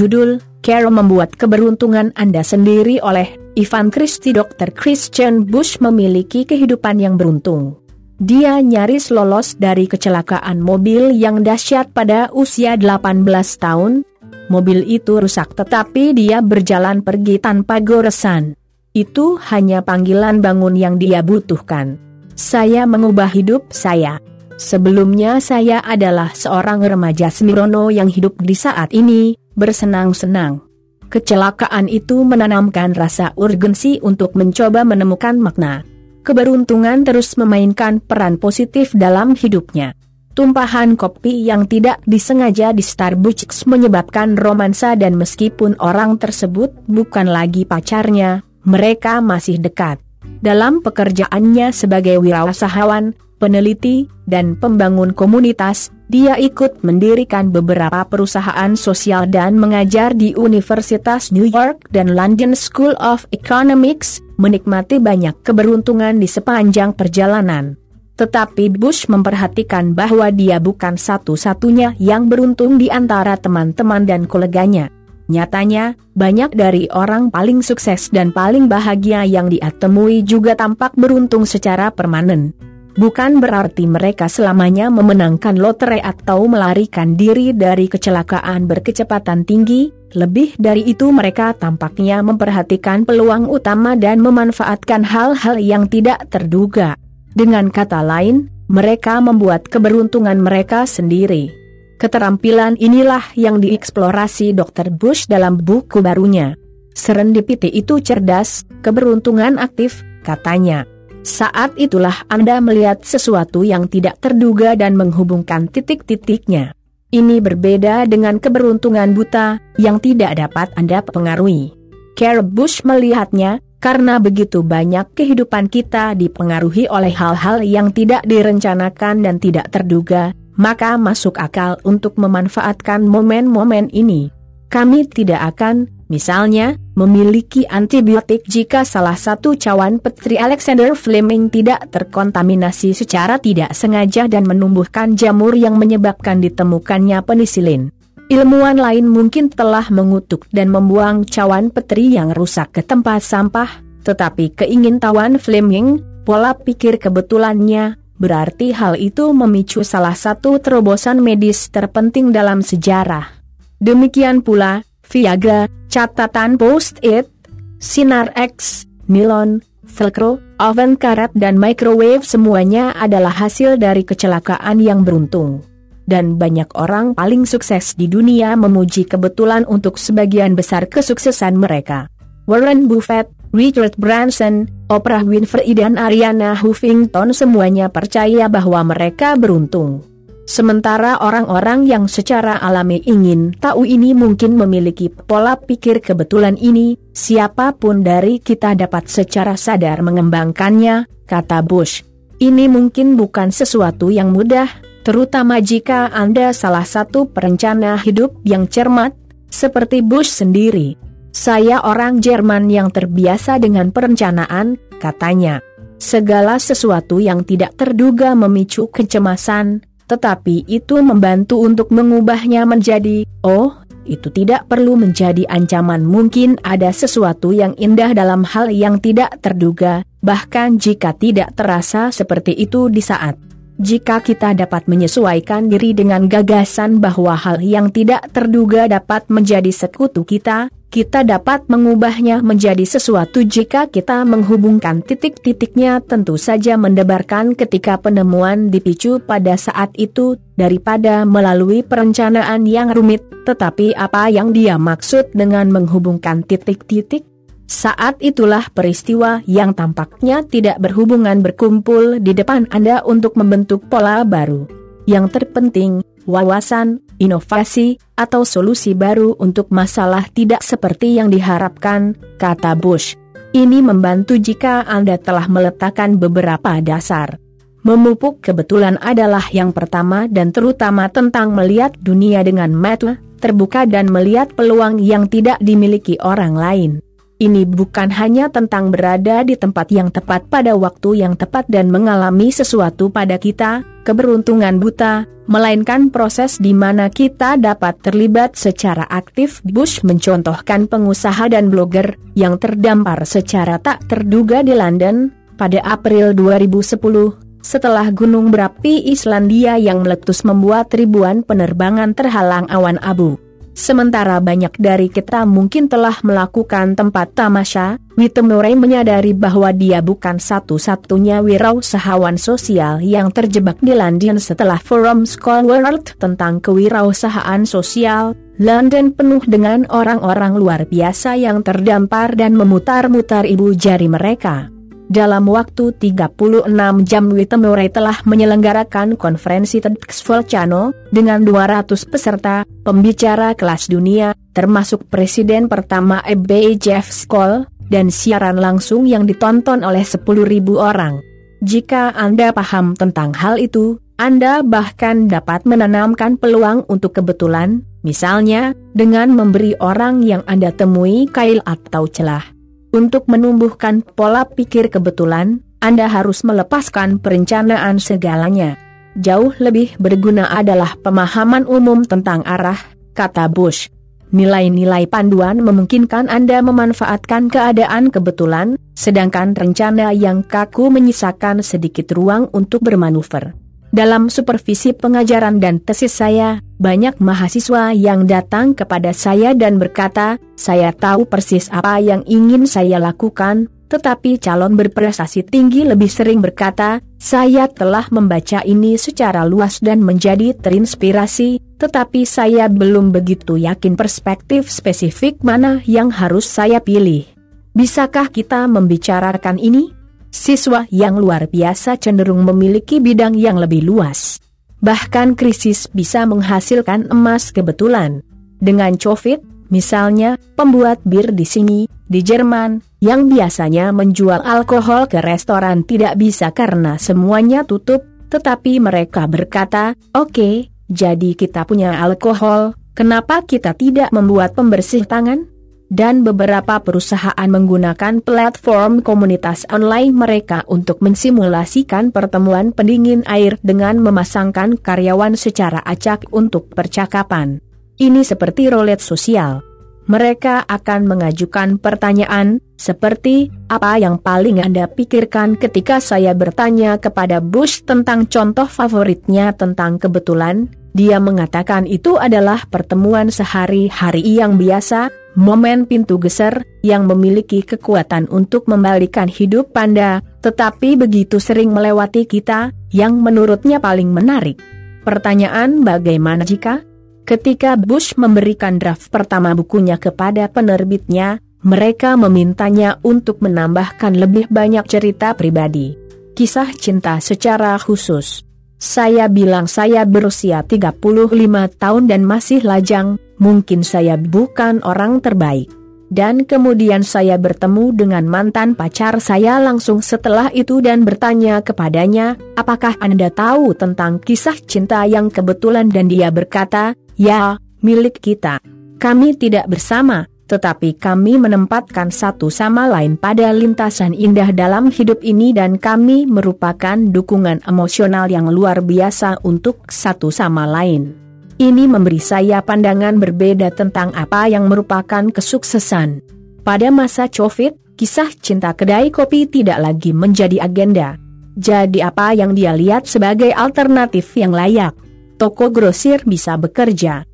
berjudul Care Membuat Keberuntungan Anda Sendiri oleh Ivan Christie Dr. Christian Bush memiliki kehidupan yang beruntung. Dia nyaris lolos dari kecelakaan mobil yang dahsyat pada usia 18 tahun. Mobil itu rusak tetapi dia berjalan pergi tanpa goresan. Itu hanya panggilan bangun yang dia butuhkan. Saya mengubah hidup saya. Sebelumnya saya adalah seorang remaja Semirono yang hidup di saat ini, bersenang-senang. Kecelakaan itu menanamkan rasa urgensi untuk mencoba menemukan makna. Keberuntungan terus memainkan peran positif dalam hidupnya. Tumpahan kopi yang tidak disengaja di Starbucks menyebabkan romansa dan meskipun orang tersebut bukan lagi pacarnya, mereka masih dekat. Dalam pekerjaannya sebagai wirausahawan, peneliti, dan pembangun komunitas, dia ikut mendirikan beberapa perusahaan sosial dan mengajar di Universitas New York dan London School of Economics, menikmati banyak keberuntungan di sepanjang perjalanan. Tetapi Bush memperhatikan bahwa dia bukan satu-satunya yang beruntung di antara teman-teman dan koleganya. Nyatanya, banyak dari orang paling sukses dan paling bahagia yang dia temui juga tampak beruntung secara permanen. Bukan berarti mereka selamanya memenangkan lotre atau melarikan diri dari kecelakaan berkecepatan tinggi, lebih dari itu mereka tampaknya memperhatikan peluang utama dan memanfaatkan hal-hal yang tidak terduga. Dengan kata lain, mereka membuat keberuntungan mereka sendiri. Keterampilan inilah yang dieksplorasi Dr. Bush dalam buku barunya. Serendipity itu cerdas, keberuntungan aktif, katanya. Saat itulah Anda melihat sesuatu yang tidak terduga dan menghubungkan titik-titiknya. Ini berbeda dengan keberuntungan buta, yang tidak dapat Anda pengaruhi. Care Bush melihatnya, karena begitu banyak kehidupan kita dipengaruhi oleh hal-hal yang tidak direncanakan dan tidak terduga, maka masuk akal untuk memanfaatkan momen-momen ini. Kami tidak akan, misalnya, memiliki antibiotik jika salah satu cawan petri Alexander Fleming tidak terkontaminasi secara tidak sengaja dan menumbuhkan jamur yang menyebabkan ditemukannya penisilin. Ilmuwan lain mungkin telah mengutuk dan membuang cawan petri yang rusak ke tempat sampah, tetapi keingintahuan Fleming, pola pikir kebetulannya, berarti hal itu memicu salah satu terobosan medis terpenting dalam sejarah. Demikian pula, Viagra, catatan post-it, sinar X, nilon, velcro, oven karet dan microwave semuanya adalah hasil dari kecelakaan yang beruntung. Dan banyak orang paling sukses di dunia memuji kebetulan untuk sebagian besar kesuksesan mereka. Warren Buffett, Richard Branson, Oprah Winfrey dan Ariana Huffington semuanya percaya bahwa mereka beruntung. Sementara orang-orang yang secara alami ingin tahu ini mungkin memiliki pola pikir kebetulan ini, siapa pun dari kita dapat secara sadar mengembangkannya, kata Bush. Ini mungkin bukan sesuatu yang mudah, terutama jika Anda salah satu perencana hidup yang cermat, seperti Bush sendiri. Saya orang Jerman yang terbiasa dengan perencanaan, katanya. Segala sesuatu yang tidak terduga memicu kecemasan, tetapi itu membantu untuk mengubahnya menjadi, oh, itu tidak perlu menjadi ancaman mungkin ada sesuatu yang indah dalam hal yang tidak terduga, bahkan jika tidak terasa seperti itu di saat. Jika kita dapat menyesuaikan diri dengan gagasan bahwa hal yang tidak terduga dapat menjadi sekutu kita, kita dapat mengubahnya menjadi sesuatu jika kita menghubungkan titik-titiknya tentu saja mendebarkan ketika penemuan dipicu pada saat itu, daripada melalui perencanaan yang rumit, tetapi apa yang dia maksud dengan menghubungkan titik-titik? Saat itulah peristiwa yang tampaknya tidak berhubungan berkumpul di depan Anda untuk membentuk pola baru. Yang terpenting, wawasan, inovasi, atau solusi baru untuk masalah tidak seperti yang diharapkan, kata Bush. Ini membantu jika Anda telah meletakkan beberapa dasar. Memupuk kebetulan adalah yang pertama dan terutama tentang melihat dunia dengan mata terbuka dan melihat peluang yang tidak dimiliki orang lain. Ini bukan hanya tentang berada di tempat yang tepat pada waktu yang tepat dan mengalami sesuatu pada kita, keberuntungan buta, melainkan proses di mana kita dapat terlibat secara aktif. Bush mencontohkan pengusaha dan blogger yang terdampar secara tak terduga di London pada April 2010 setelah gunung berapi Islandia yang meletus membuat ribuan penerbangan terhalang awan abu. Sementara banyak dari kita mungkin telah melakukan tempat tamasya, Witemurray menyadari bahwa dia bukan satu-satunya wirausahawan sosial yang terjebak di London setelah Forum School World tentang kewirausahaan sosial. London penuh dengan orang-orang luar biasa yang terdampar dan memutar-mutar ibu jari mereka. Dalam waktu 36 jam Witemure telah menyelenggarakan konferensi TEDx Volcano dengan 200 peserta, pembicara kelas dunia, termasuk Presiden pertama EBA Jeff Skoll, dan siaran langsung yang ditonton oleh 10.000 orang. Jika Anda paham tentang hal itu, Anda bahkan dapat menanamkan peluang untuk kebetulan, misalnya, dengan memberi orang yang Anda temui kail atau celah. Untuk menumbuhkan pola pikir kebetulan, Anda harus melepaskan perencanaan segalanya. Jauh lebih berguna adalah pemahaman umum tentang arah, kata Bush. Nilai-nilai panduan memungkinkan Anda memanfaatkan keadaan kebetulan, sedangkan rencana yang kaku menyisakan sedikit ruang untuk bermanuver. Dalam supervisi pengajaran dan tesis saya, banyak mahasiswa yang datang kepada saya dan berkata, saya tahu persis apa yang ingin saya lakukan, tetapi calon berprestasi tinggi lebih sering berkata, saya telah membaca ini secara luas dan menjadi terinspirasi, tetapi saya belum begitu yakin perspektif spesifik mana yang harus saya pilih. Bisakah kita membicarakan ini? Siswa yang luar biasa cenderung memiliki bidang yang lebih luas. Bahkan krisis bisa menghasilkan emas kebetulan. Dengan COVID, misalnya, pembuat bir di sini, di Jerman, yang biasanya menjual alkohol ke restoran tidak bisa karena semuanya tutup, tetapi mereka berkata, oke, okay, jadi kita punya alkohol, kenapa kita tidak membuat pembersih tangan? Dan beberapa perusahaan menggunakan platform komunitas online mereka untuk mensimulasikan pertemuan pendingin air dengan memasangkan karyawan secara acak untuk percakapan. Ini seperti rolet sosial. Mereka akan mengajukan pertanyaan, seperti, apa yang paling Anda pikirkan ketika saya bertanya kepada Bush tentang contoh favoritnya tentang kebetulan, dia mengatakan itu adalah pertemuan sehari-hari yang biasa, momen pintu geser, yang memiliki kekuatan untuk membalikan hidup Panda, tetapi begitu sering melewati kita, yang menurutnya paling menarik. Pertanyaan bagaimana jika? Ketika Bush memberikan draft pertama bukunya kepada penerbitnya, mereka memintanya untuk menambahkan lebih banyak cerita pribadi. Kisah cinta secara khusus. Saya bilang saya berusia 35 tahun dan masih lajang, mungkin saya bukan orang terbaik. Dan kemudian saya bertemu dengan mantan pacar saya langsung setelah itu dan bertanya kepadanya, apakah Anda tahu tentang kisah cinta yang kebetulan dan dia berkata, ya, milik kita. Kami tidak bersama, tetapi kami menempatkan satu sama lain pada lintasan indah dalam hidup ini dan kami merupakan dukungan emosional yang luar biasa untuk satu sama lain. Ini memberi saya pandangan berbeda tentang apa yang merupakan kesuksesan. Pada masa COVID, kisah cinta kedai kopi tidak lagi menjadi agenda. Jadi apa yang dia lihat sebagai alternatif yang layak? Toko grosir bisa bekerja